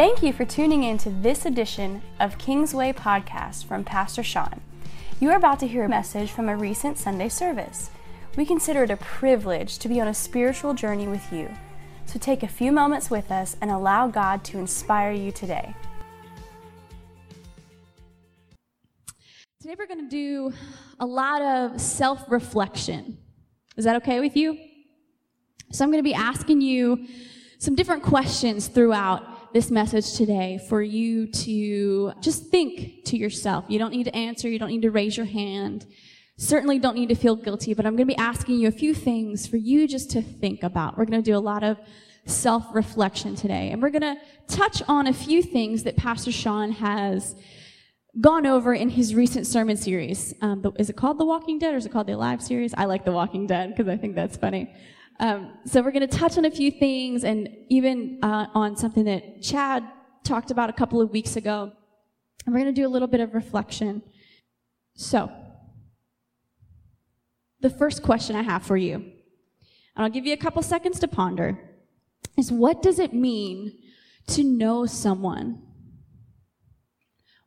Thank you for tuning in to this edition of Kingsway Podcast from Pastor Sean. You are about to hear a message from a recent Sunday service. We consider it a privilege to be on a spiritual journey with you. So take a few moments with us and allow God to inspire you today. Today we're going to do a lot of self reflection. Is that okay with you? So I'm going to be asking you some different questions throughout this message today for you to just think to yourself. You don't need to answer, you don't need to raise your hand. Certainly don't need to feel guilty, but I'm going to be asking you a few things for you just to think about. We're going to do a lot of self reflection today, and we're going to touch on a few things that Pastor Sean has gone over in his recent sermon series. Um, the, is it called The Walking Dead or is it called The Alive series? I like The Walking Dead because I think that's funny. Um, so we're going to touch on a few things and even uh, on something that Chad talked about a couple of weeks ago. And we're going to do a little bit of reflection. So, the first question I have for you, and I'll give you a couple seconds to ponder, is what does it mean to know someone?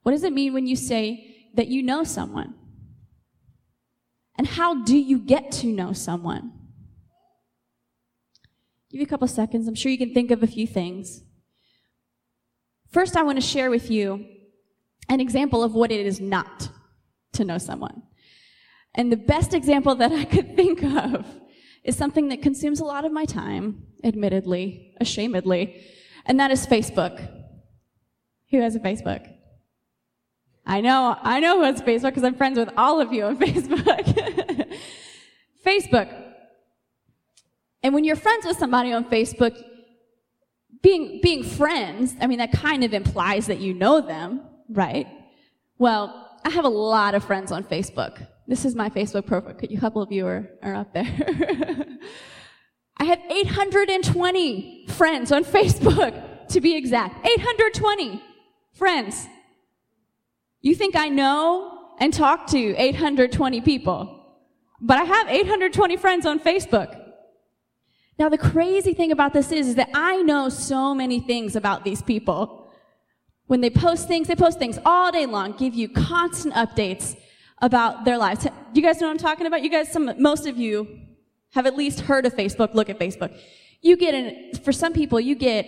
What does it mean when you say that you know someone? And how do you get to know someone? Give you a couple seconds. I'm sure you can think of a few things. First, I want to share with you an example of what it is not to know someone. And the best example that I could think of is something that consumes a lot of my time, admittedly, ashamedly, and that is Facebook. Who has a Facebook? I know, I know who has Facebook because I'm friends with all of you on Facebook. Facebook. And when you're friends with somebody on Facebook, being, being friends, I mean, that kind of implies that you know them, right? Well, I have a lot of friends on Facebook. This is my Facebook profile. Could you a couple of you are, are up there. I have 820 friends on Facebook, to be exact. 820 friends. You think I know and talk to 820 people, but I have 820 friends on Facebook. Now, the crazy thing about this is, is that I know so many things about these people. When they post things, they post things all day long, give you constant updates about their lives. You guys know what I'm talking about? You guys, some, most of you have at least heard of Facebook, look at Facebook. You get an, for some people, you get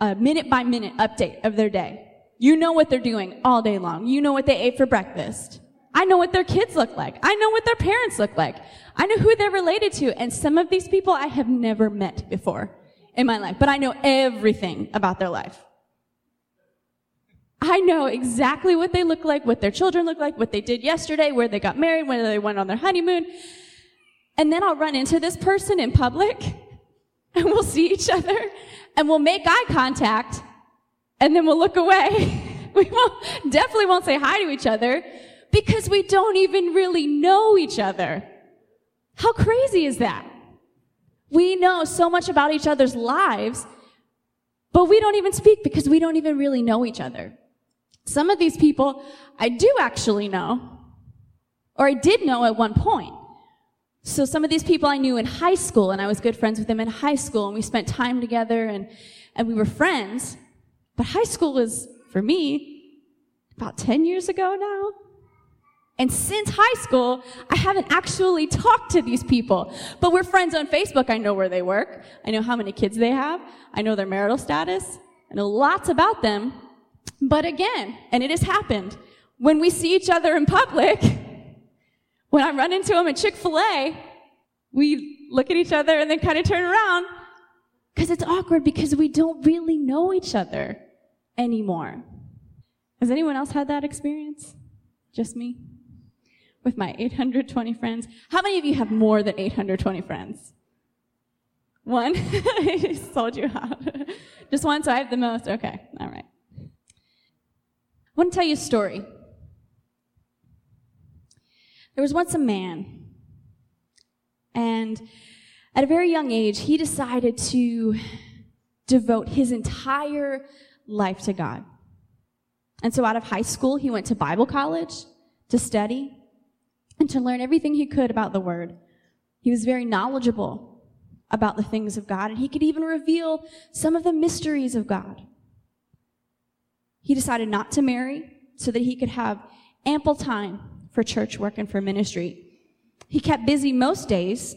a minute by minute update of their day. You know what they're doing all day long. You know what they ate for breakfast. I know what their kids look like. I know what their parents look like. I know who they're related to. And some of these people I have never met before in my life, but I know everything about their life. I know exactly what they look like, what their children look like, what they did yesterday, where they got married, whether they went on their honeymoon. And then I'll run into this person in public and we'll see each other and we'll make eye contact and then we'll look away. we won't, definitely won't say hi to each other because we don't even really know each other. How crazy is that? We know so much about each other's lives, but we don't even speak because we don't even really know each other. Some of these people I do actually know, or I did know at one point. So some of these people I knew in high school, and I was good friends with them in high school, and we spent time together, and, and we were friends. But high school was, for me, about 10 years ago now. And since high school, I haven't actually talked to these people. But we're friends on Facebook. I know where they work. I know how many kids they have. I know their marital status. I know lots about them. But again, and it has happened, when we see each other in public, when I run into them at Chick-fil-A, we look at each other and then kind of turn around because it's awkward because we don't really know each other anymore. Has anyone else had that experience? Just me? With my 820 friends? How many of you have more than 820 friends? One? I sold you out. Just one, so I have the most? Okay, all right. I want to tell you a story. There was once a man, and at a very young age, he decided to devote his entire life to God. And so out of high school, he went to Bible college to study and to learn everything he could about the Word. He was very knowledgeable about the things of God, and he could even reveal some of the mysteries of God. he decided not to marry so that he could have ample time for church work and for ministry. He kept busy most days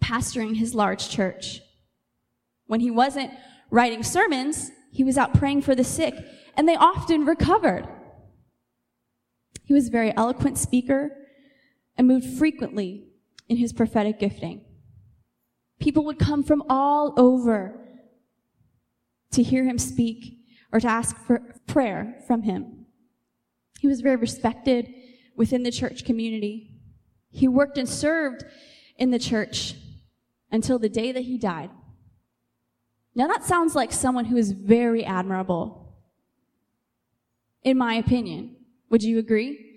pastoring his large church. When he wasn't writing sermons, he was out praying for the sick, and they often recovered. He was a very eloquent speaker and moved frequently in his prophetic gifting. People would come from all over to hear him speak or to ask for prayer from him. He was very respected within the church community. He worked and served in the church until the day that he died. Now that sounds like someone who is very admirable, in my opinion. Would you agree?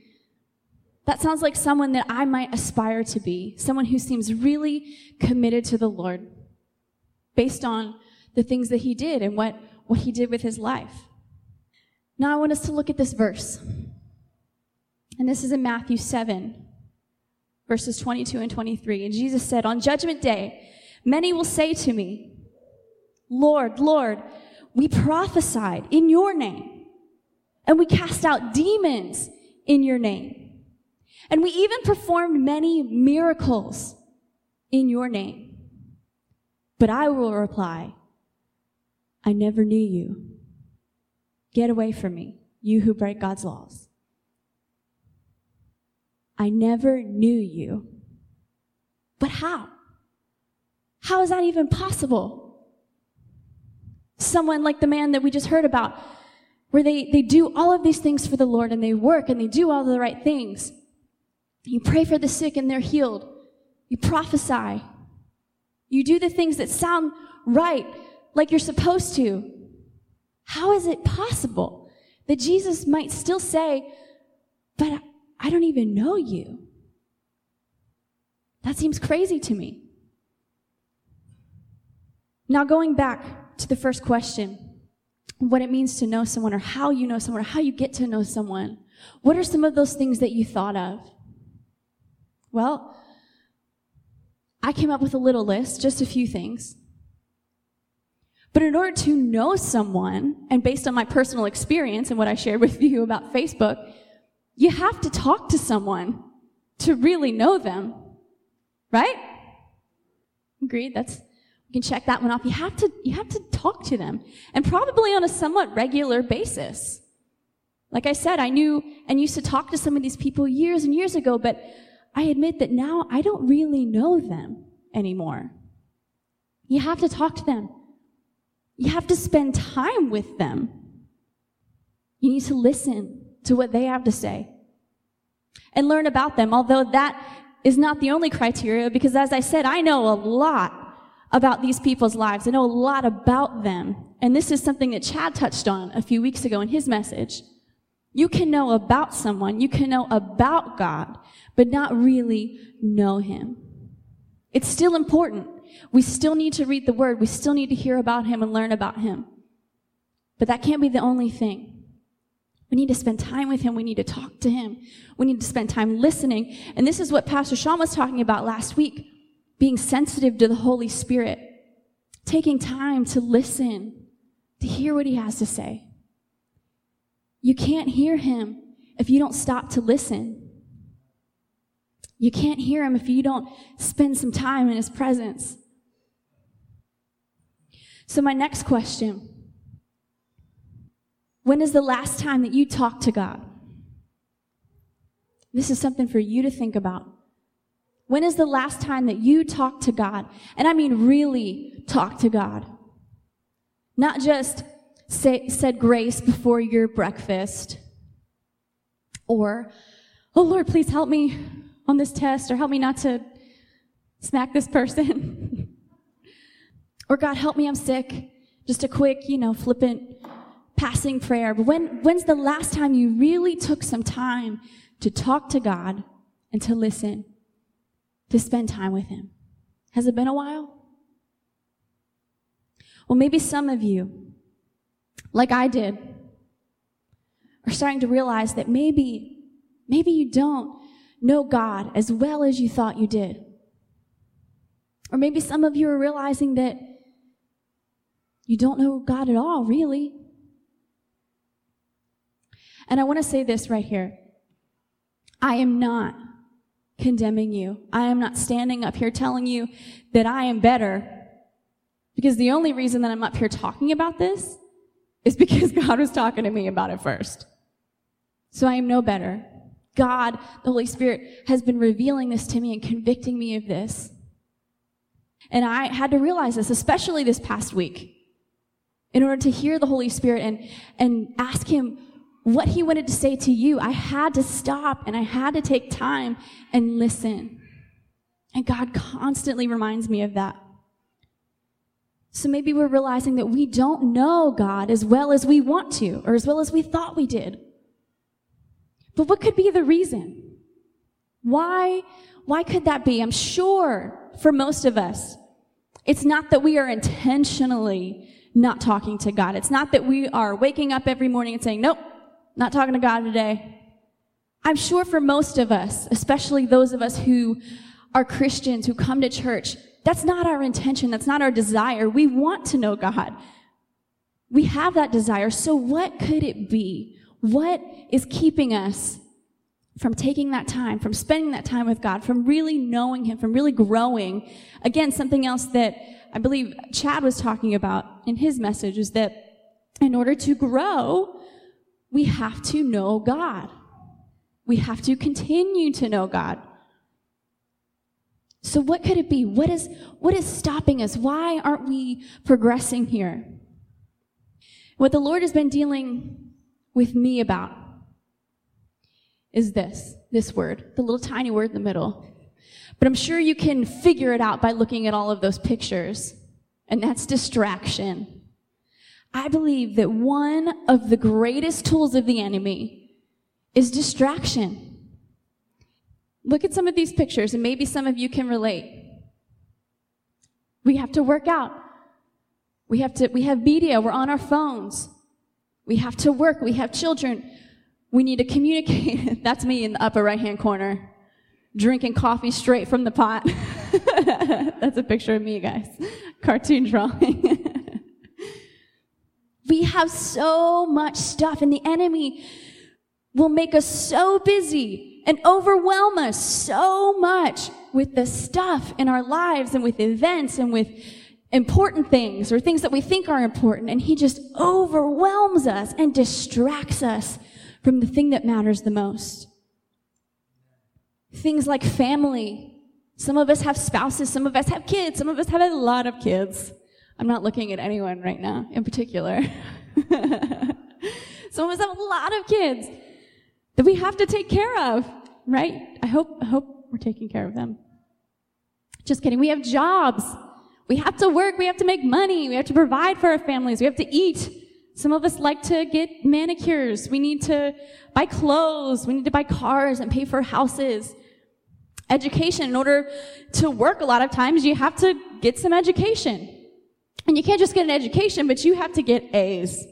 That sounds like someone that I might aspire to be, someone who seems really committed to the Lord based on the things that he did and what, what he did with his life. Now I want us to look at this verse. And this is in Matthew 7, verses 22 and 23. And Jesus said, On judgment day, many will say to me, Lord, Lord, we prophesied in your name, and we cast out demons in your name, and we even performed many miracles in your name. But I will reply, I never knew you. Get away from me, you who break God's laws. I never knew you. But how? How is that even possible? Someone like the man that we just heard about, where they, they do all of these things for the Lord and they work and they do all the right things. You pray for the sick and they're healed. You prophesy. You do the things that sound right, like you're supposed to. How is it possible that Jesus might still say, but I don't even know you? That seems crazy to me. Now, going back to the first question, what it means to know someone or how you know someone or how you get to know someone, what are some of those things that you thought of? Well, I came up with a little list, just a few things. But in order to know someone, and based on my personal experience and what I shared with you about Facebook, you have to talk to someone to really know them. Right? Agreed? That's, you can check that one off. You have to, you have to talk to them. And probably on a somewhat regular basis. Like I said, I knew and used to talk to some of these people years and years ago, but I admit that now I don't really know them anymore. You have to talk to them. You have to spend time with them. You need to listen to what they have to say and learn about them, although that is not the only criteria, because as I said, I know a lot about these people's lives. I know a lot about them. And this is something that Chad touched on a few weeks ago in his message. You can know about someone, you can know about God, but not really know Him. It's still important. We still need to read the Word. We still need to hear about Him and learn about Him. But that can't be the only thing. We need to spend time with Him. We need to talk to Him. We need to spend time listening. And this is what Pastor Sean was talking about last week being sensitive to the Holy Spirit, taking time to listen, to hear what He has to say. You can't hear Him if you don't stop to listen. You can't hear him if you don't spend some time in his presence. So, my next question When is the last time that you talked to God? This is something for you to think about. When is the last time that you talked to God? And I mean, really talk to God. Not just say, said grace before your breakfast or, oh Lord, please help me on this test or help me not to smack this person. or God, help me, I'm sick. Just a quick, you know, flippant passing prayer. But when, when's the last time you really took some time to talk to God and to listen, to spend time with Him? Has it been a while? Well, maybe some of you, like I did, are starting to realize that maybe, maybe you don't know God as well as you thought you did. Or maybe some of you are realizing that you don't know God at all, really. And I want to say this right here. I am not condemning you. I am not standing up here telling you that I am better because the only reason that I'm up here talking about this is because God was talking to me about it first. So I am no better. God, the Holy Spirit, has been revealing this to me and convicting me of this. And I had to realize this, especially this past week, in order to hear the Holy Spirit and, and ask Him what He wanted to say to you. I had to stop and I had to take time and listen. And God constantly reminds me of that. So maybe we're realizing that we don't know God as well as we want to, or as well as we thought we did. But what could be the reason? Why, why could that be? I'm sure for most of us, it's not that we are intentionally not talking to God. It's not that we are waking up every morning and saying, nope, not talking to God today. I'm sure for most of us, especially those of us who are Christians, who come to church, that's not our intention. That's not our desire. We want to know God. We have that desire. So what could it be? What is keeping us from taking that time, from spending that time with God, from really knowing Him, from really growing? Again, something else that I believe Chad was talking about in his message is that in order to grow, we have to know God. We have to continue to know God. So what could it be? What is, what is stopping us? Why aren't we progressing here? What the Lord has been dealing with me about is this, this word, the little tiny word in the middle. But I'm sure you can figure it out by looking at all of those pictures. And that's distraction. I believe that one of the greatest tools of the enemy is distraction. Look at some of these pictures, and maybe some of you can relate. We have to work out. We have to, we have media, we're on our phones. We have to work, we have children. We need to communicate. That's me in the upper right hand corner, drinking coffee straight from the pot. That's a picture of me, guys. Cartoon drawing. we have so much stuff, and the enemy will make us so busy and overwhelm us so much with the stuff in our lives and with events and with important things or things that we think are important. And he just overwhelms us and distracts us from the thing that matters the most. Things like family. Some of us have spouses, some of us have kids, some of us have a lot of kids. I'm not looking at anyone right now in particular. some of us have a lot of kids that we have to take care of, right? I hope, I hope we're taking care of them. Just kidding. We have jobs. We have to work. We have to make money. We have to provide for our families. We have to eat. Some of us like to get manicures. We need to buy clothes. We need to buy cars and pay for houses. Education. In order to work a lot of times, you have to get some education. And you can't just get an education, but you have to get A's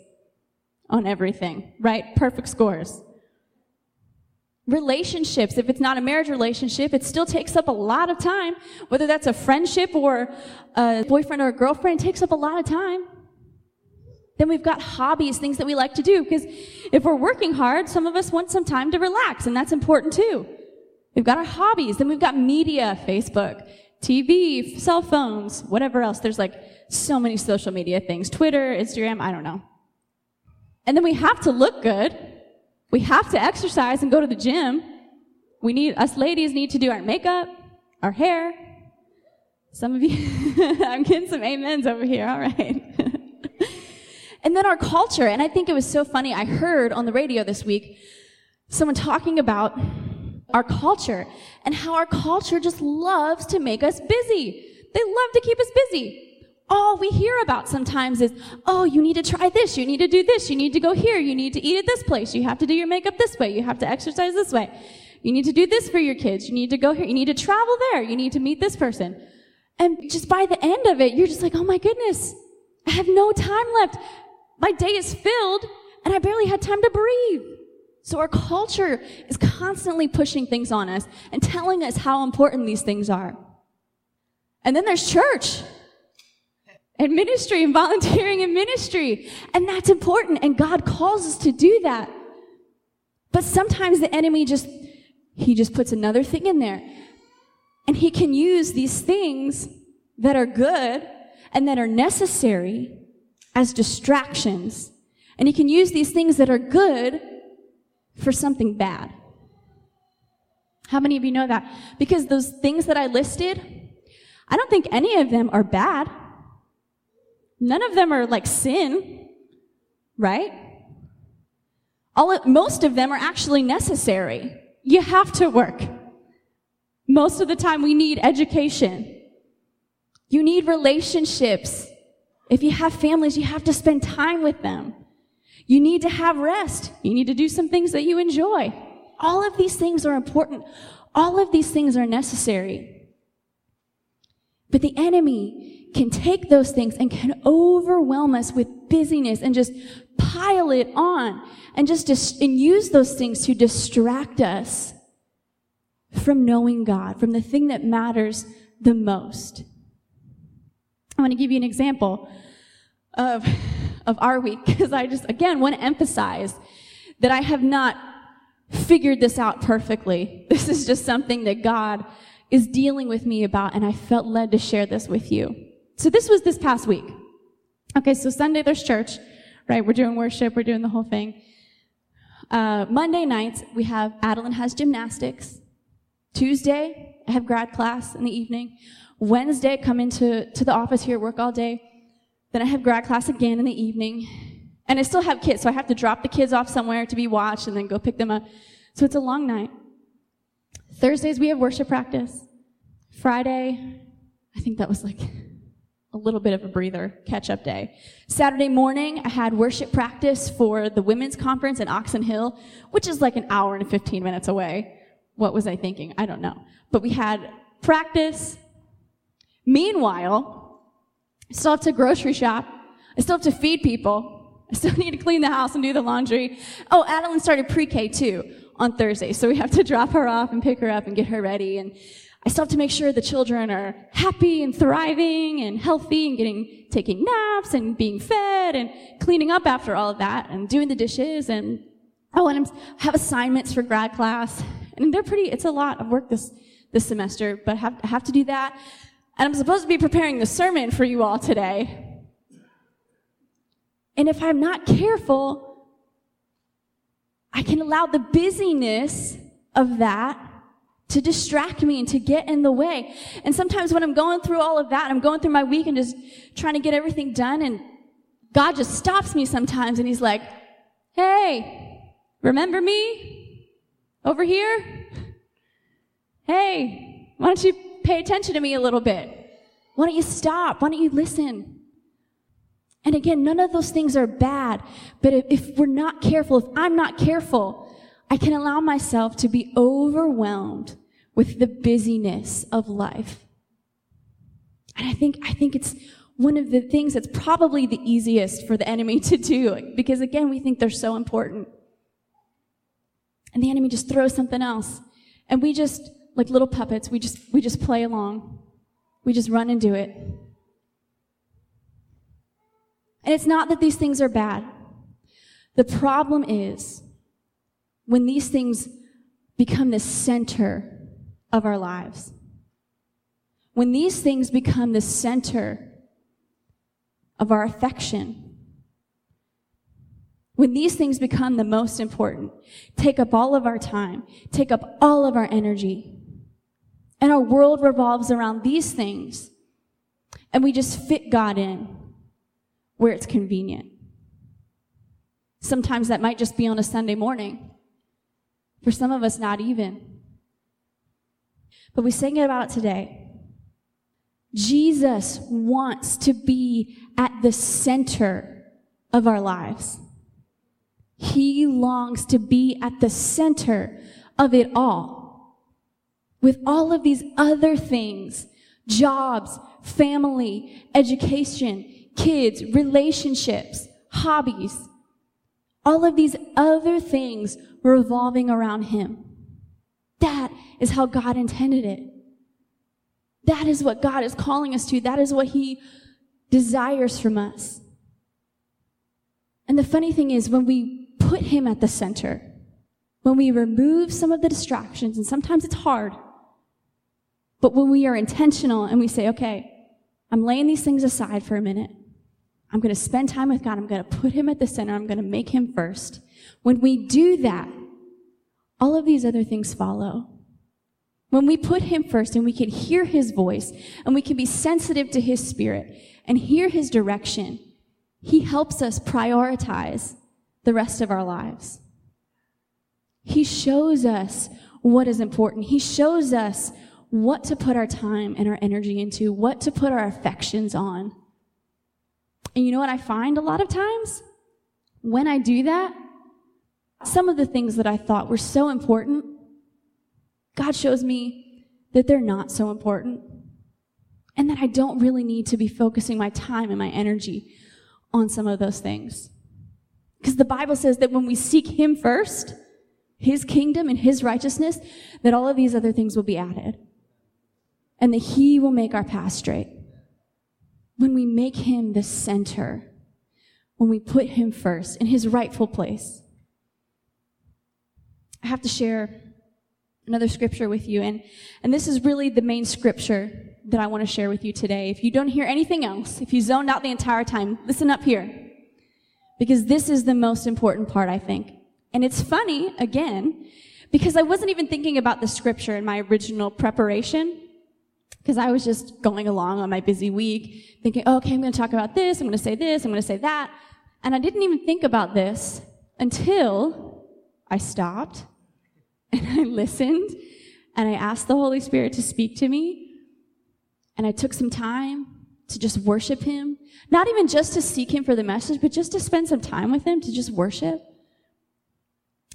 on everything, right? Perfect scores relationships, if it's not a marriage relationship, it still takes up a lot of time. Whether that's a friendship or a boyfriend or a girlfriend, it takes up a lot of time. Then we've got hobbies, things that we like to do, because if we're working hard, some of us want some time to relax, and that's important too. We've got our hobbies, then we've got media, Facebook, TV, cell phones, whatever else. There's like so many social media things, Twitter, Instagram, I don't know. And then we have to look good. We have to exercise and go to the gym. We need, us ladies need to do our makeup, our hair. Some of you, I'm getting some amens over here, all right. and then our culture, and I think it was so funny. I heard on the radio this week someone talking about our culture and how our culture just loves to make us busy. They love to keep us busy all we hear about sometimes is, oh, you need to try this, you need to do this, you need to go here, you need to eat at this place, you have to do your makeup this way, you have to exercise this way, you need to do this for your kids, you need to go here, you need to travel there, you need to meet this person. And just by the end of it, you're just like, oh my goodness, I have no time left. My day is filled and I barely had time to breathe. So our culture is constantly pushing things on us and telling us how important these things are. And then there's church and ministry and volunteering in ministry. And that's important. And God calls us to do that. But sometimes the enemy just, he just puts another thing in there. And he can use these things that are good and that are necessary as distractions. And he can use these things that are good for something bad. How many of you know that? Because those things that I listed, I don't think any of them are bad. None of them are like sin, right? All most of them are actually necessary. You have to work. Most of the time we need education. You need relationships. If you have families, you have to spend time with them. You need to have rest. You need to do some things that you enjoy. All of these things are important. All of these things are necessary. But the enemy can take those things and can overwhelm us with busyness and just pile it on and just dis- and use those things to distract us from knowing God, from the thing that matters the most. I want to give you an example of, of our week because I just, again, want to emphasize that I have not figured this out perfectly. This is just something that God is dealing with me about, and I felt led to share this with you. So this was this past week. Okay, so Sunday there's church, right? We're doing worship, we're doing the whole thing. Uh, Monday nights, we have, Adeline has gymnastics. Tuesday, I have grad class in the evening. Wednesday, I come into to the office here, work all day. Then I have grad class again in the evening. And I still have kids, so I have to drop the kids off somewhere to be watched and then go pick them up. So it's a long night. Thursdays, we have worship practice. Friday, I think that was like a little bit of a breather, catch up day. Saturday morning, I had worship practice for the women's conference in Oxon Hill, which is like an hour and 15 minutes away. What was I thinking? I don't know. But we had practice. Meanwhile, I still have to grocery shop. I still have to feed people. I still need to clean the house and do the laundry. Oh, Adeline started pre-K too on Thursday, so we have to drop her off and pick her up and get her ready. And I still have to make sure the children are happy and thriving and healthy and getting, taking naps and being fed and cleaning up after all of that and doing the dishes and, oh, and I have assignments for grad class. And they're pretty, it's a lot of work this, this semester, but I have, I have to do that. And I'm supposed to be preparing the sermon for you all today. And if I'm not careful, I can allow the busyness of that to distract me and to get in the way. And sometimes when I'm going through all of that, I'm going through my week and just trying to get everything done and God just stops me sometimes and he's like, Hey, remember me over here? Hey, why don't you pay attention to me a little bit? Why don't you stop? Why don't you listen? And again, none of those things are bad, but if, if we're not careful, if I'm not careful, I can allow myself to be overwhelmed with the busyness of life. And I think, I think it's one of the things that's probably the easiest for the enemy to do because again, we think they're so important. And the enemy just throws something else. And we just, like little puppets, we just, we just play along. We just run and do it. And it's not that these things are bad. The problem is when these things become the center of our lives. When these things become the center of our affection, when these things become the most important, take up all of our time, take up all of our energy, and our world revolves around these things, and we just fit God in where it's convenient. Sometimes that might just be on a Sunday morning. For some of us, not even. But we sang it about it today. Jesus wants to be at the center of our lives. He longs to be at the center of it all. With all of these other things, jobs, family, education, kids, relationships, hobbies, all of these other things revolving around Him. That is how God intended it. That is what God is calling us to. That is what He desires from us. And the funny thing is, when we put Him at the center, when we remove some of the distractions, and sometimes it's hard, but when we are intentional and we say, okay, I'm laying these things aside for a minute. I'm going to spend time with God. I'm going to put him at the center. I'm going to make him first. When we do that, all of these other things follow. When we put him first and we can hear his voice and we can be sensitive to his spirit and hear his direction, he helps us prioritize the rest of our lives. He shows us what is important. He shows us what to put our time and our energy into, what to put our affections on. And you know what I find a lot of times? When I do that, some of the things that I thought were so important, God shows me that they're not so important. And that I don't really need to be focusing my time and my energy on some of those things. Because the Bible says that when we seek Him first, His kingdom and His righteousness, that all of these other things will be added. And that He will make our path straight. When we make Him the center, when we put Him first in His rightful place. I have to share another scripture with you, and, and this is really the main scripture that I want to share with you today. If you don't hear anything else, if you zoned out the entire time, listen up here because this is the most important part, I think. And it's funny, again, because I wasn't even thinking about the scripture in my original preparation, because I was just going along on my busy week, thinking, oh, okay, I'm going to talk about this, I'm going to say this, I'm going to say that. And I didn't even think about this until I stopped and I listened and I asked the Holy Spirit to speak to me. And I took some time to just worship Him. Not even just to seek Him for the message, but just to spend some time with Him, to just worship.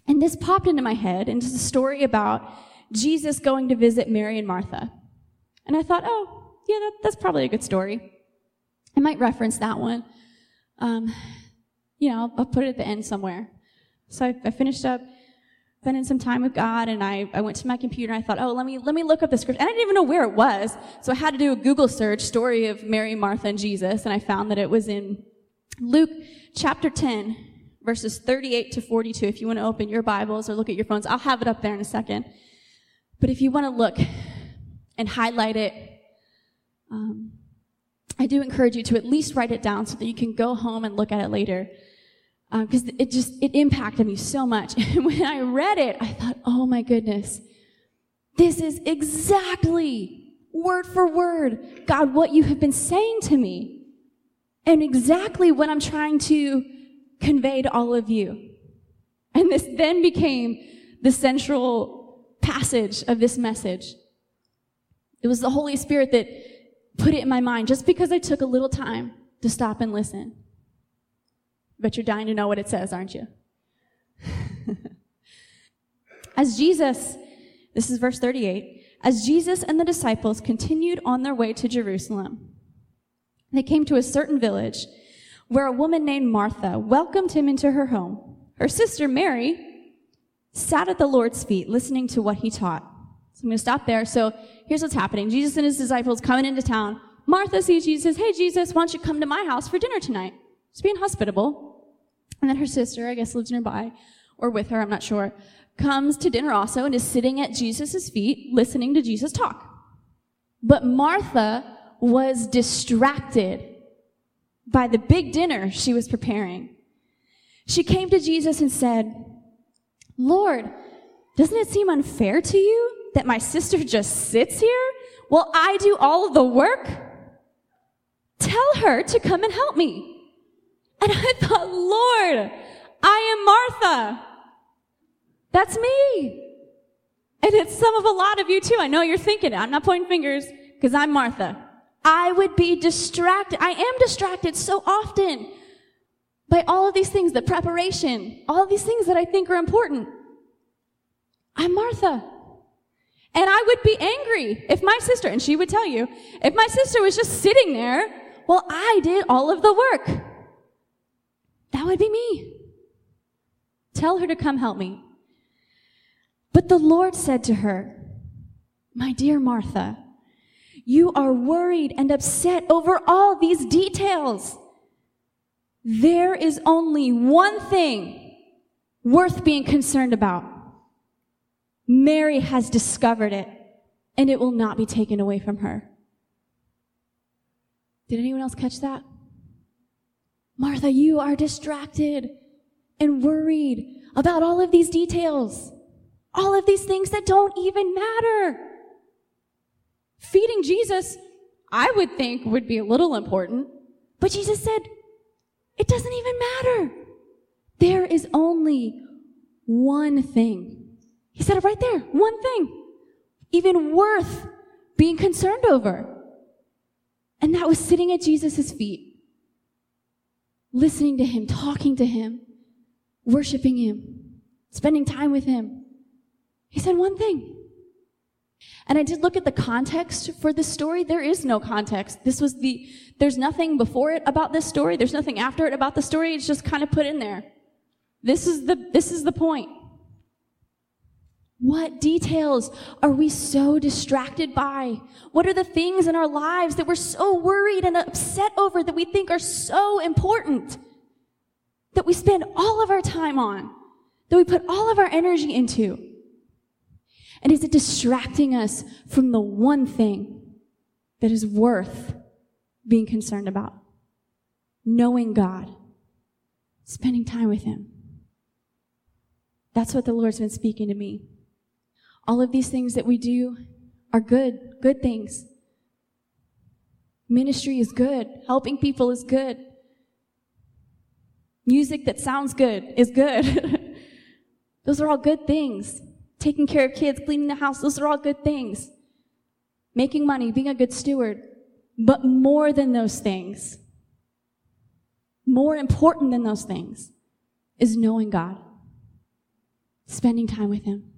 And this popped into my head, and it's a story about Jesus going to visit Mary and Martha. And I thought, oh, yeah, that, that's probably a good story. I might reference that one. Um, you know, I'll, I'll, put it at the end somewhere. So I, I finished up spending some time with God and I, I went to my computer and I thought, oh, let me, let me look up the scripture. And I didn't even know where it was. So I had to do a Google search, story of Mary, Martha, and Jesus. And I found that it was in Luke chapter 10, verses 38 to 42. If you want to open your Bibles or look at your phones, I'll have it up there in a second. But if you want to look and highlight it, um, I do encourage you to at least write it down so that you can go home and look at it later because um, it just it impacted me so much. And when I read it, I thought, "Oh my goodness, this is exactly word for word, God, what you have been saying to me, and exactly what I'm trying to convey to all of you." And this then became the central passage of this message. It was the Holy Spirit that put it in my mind just because I took a little time to stop and listen. But you're dying to know what it says, aren't you? as Jesus, this is verse 38, as Jesus and the disciples continued on their way to Jerusalem, they came to a certain village where a woman named Martha welcomed him into her home. Her sister Mary sat at the Lord's feet listening to what he taught. So I'm going to stop there. So here's what's happening. Jesus and his disciples coming into town. Martha sees Jesus, hey Jesus, why don't you come to my house for dinner tonight? Just being hospitable. And then her sister, I guess, lives nearby or with her, I'm not sure, comes to dinner also and is sitting at Jesus' feet listening to Jesus talk. But Martha was distracted by the big dinner she was preparing. She came to Jesus and said, Lord, doesn't it seem unfair to you that my sister just sits here while I do all of the work? Tell her to come and help me. And I thought, Lord, I am Martha. That's me. And it's some of a lot of you too. I know you're thinking it. I'm not pointing fingers because I'm Martha. I would be distracted. I am distracted so often by all of these things, the preparation, all of these things that I think are important. I'm Martha. And I would be angry if my sister, and she would tell you, if my sister was just sitting there while I did all of the work. Would be me. Tell her to come help me. But the Lord said to her, My dear Martha, you are worried and upset over all these details. There is only one thing worth being concerned about. Mary has discovered it, and it will not be taken away from her. Did anyone else catch that? Martha, you are distracted and worried about all of these details, all of these things that don't even matter. Feeding Jesus, I would think, would be a little important, but Jesus said, it doesn't even matter. There is only one thing. He said it right there. One thing. Even worth being concerned over. And that was sitting at Jesus' feet, listening to him, talking to him, worshiping him, spending time with him. He said one thing. And I did look at the context for this story. There is no context. This was the, there's nothing before it about this story. There's nothing after it about the story. It's just kind of put in there. This is the, this is the point. What details are we so distracted by? What are the things in our lives that we're so worried and upset over that we think are so important? That we spend all of our time on? That we put all of our energy into? And is it distracting us from the one thing that is worth being concerned about? Knowing God, spending time with Him. That's what the Lord's been speaking to me. All of these things that we do are good, good things. Ministry is good. Helping people is good. Music that sounds good is good. Those are all good things. Taking care of kids, cleaning the house, those are all good things. Making money, being a good steward. But more than those things, more important than those things, is knowing God, spending time with Him.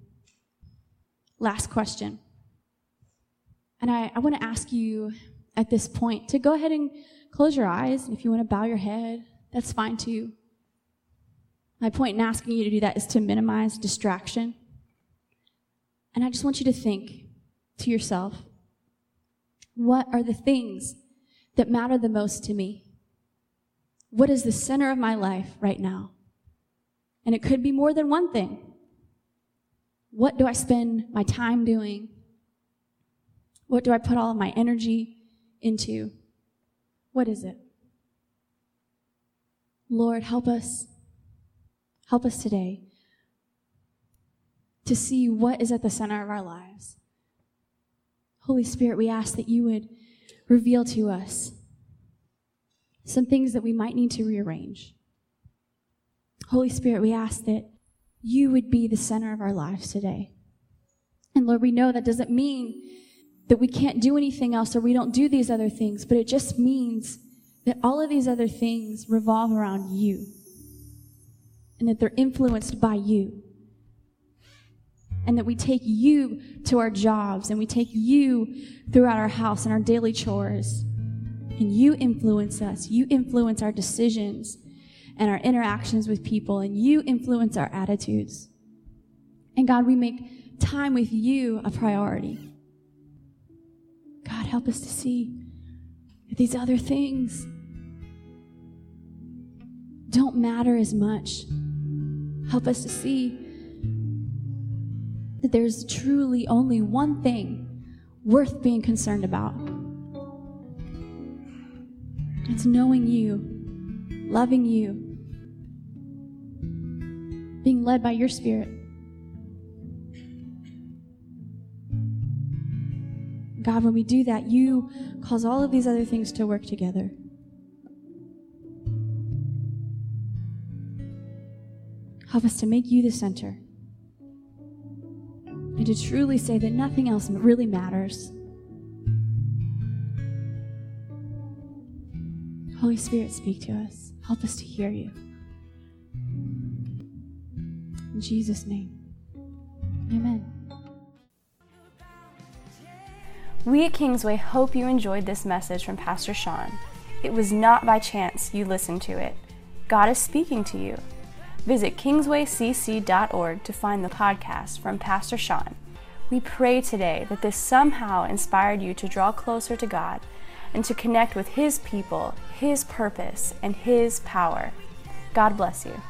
Last question. And I, I want to ask you at this point to go ahead and close your eyes. And If you want to bow your head, that's fine too. My point in asking you to do that is to minimize distraction. And I just want you to think to yourself what are the things that matter the most to me? What is the center of my life right now? And it could be more than one thing. What do I spend my time doing? What do I put all of my energy into? What is it? Lord, help us. Help us today to see what is at the center of our lives. Holy Spirit, we ask that you would reveal to us some things that we might need to rearrange. Holy Spirit, we ask that you would be the center of our lives today. And Lord, we know that doesn't mean that we can't do anything else or we don't do these other things, but it just means that all of these other things revolve around you and that they're influenced by you. And that we take you to our jobs and we take you throughout our house and our daily chores. And you influence us. You influence our decisions and our interactions with people, and you influence our attitudes. And God, we make time with you a priority. God, help us to see that these other things don't matter as much. Help us to see that there's truly only one thing worth being concerned about. It's knowing you, loving you, being led by your Spirit. God, when we do that, you cause all of these other things to work together. Help us to make you the center and to truly say that nothing else really matters. Holy Spirit, speak to us. Help us to hear you. In Jesus' name, amen. We at Kingsway hope you enjoyed this message from Pastor Sean. It was not by chance you listened to it. God is speaking to you. Visit kingswaycc.org to find the podcast from Pastor Sean. We pray today that this somehow inspired you to draw closer to God and to connect with His people, His purpose, and His power. God bless you.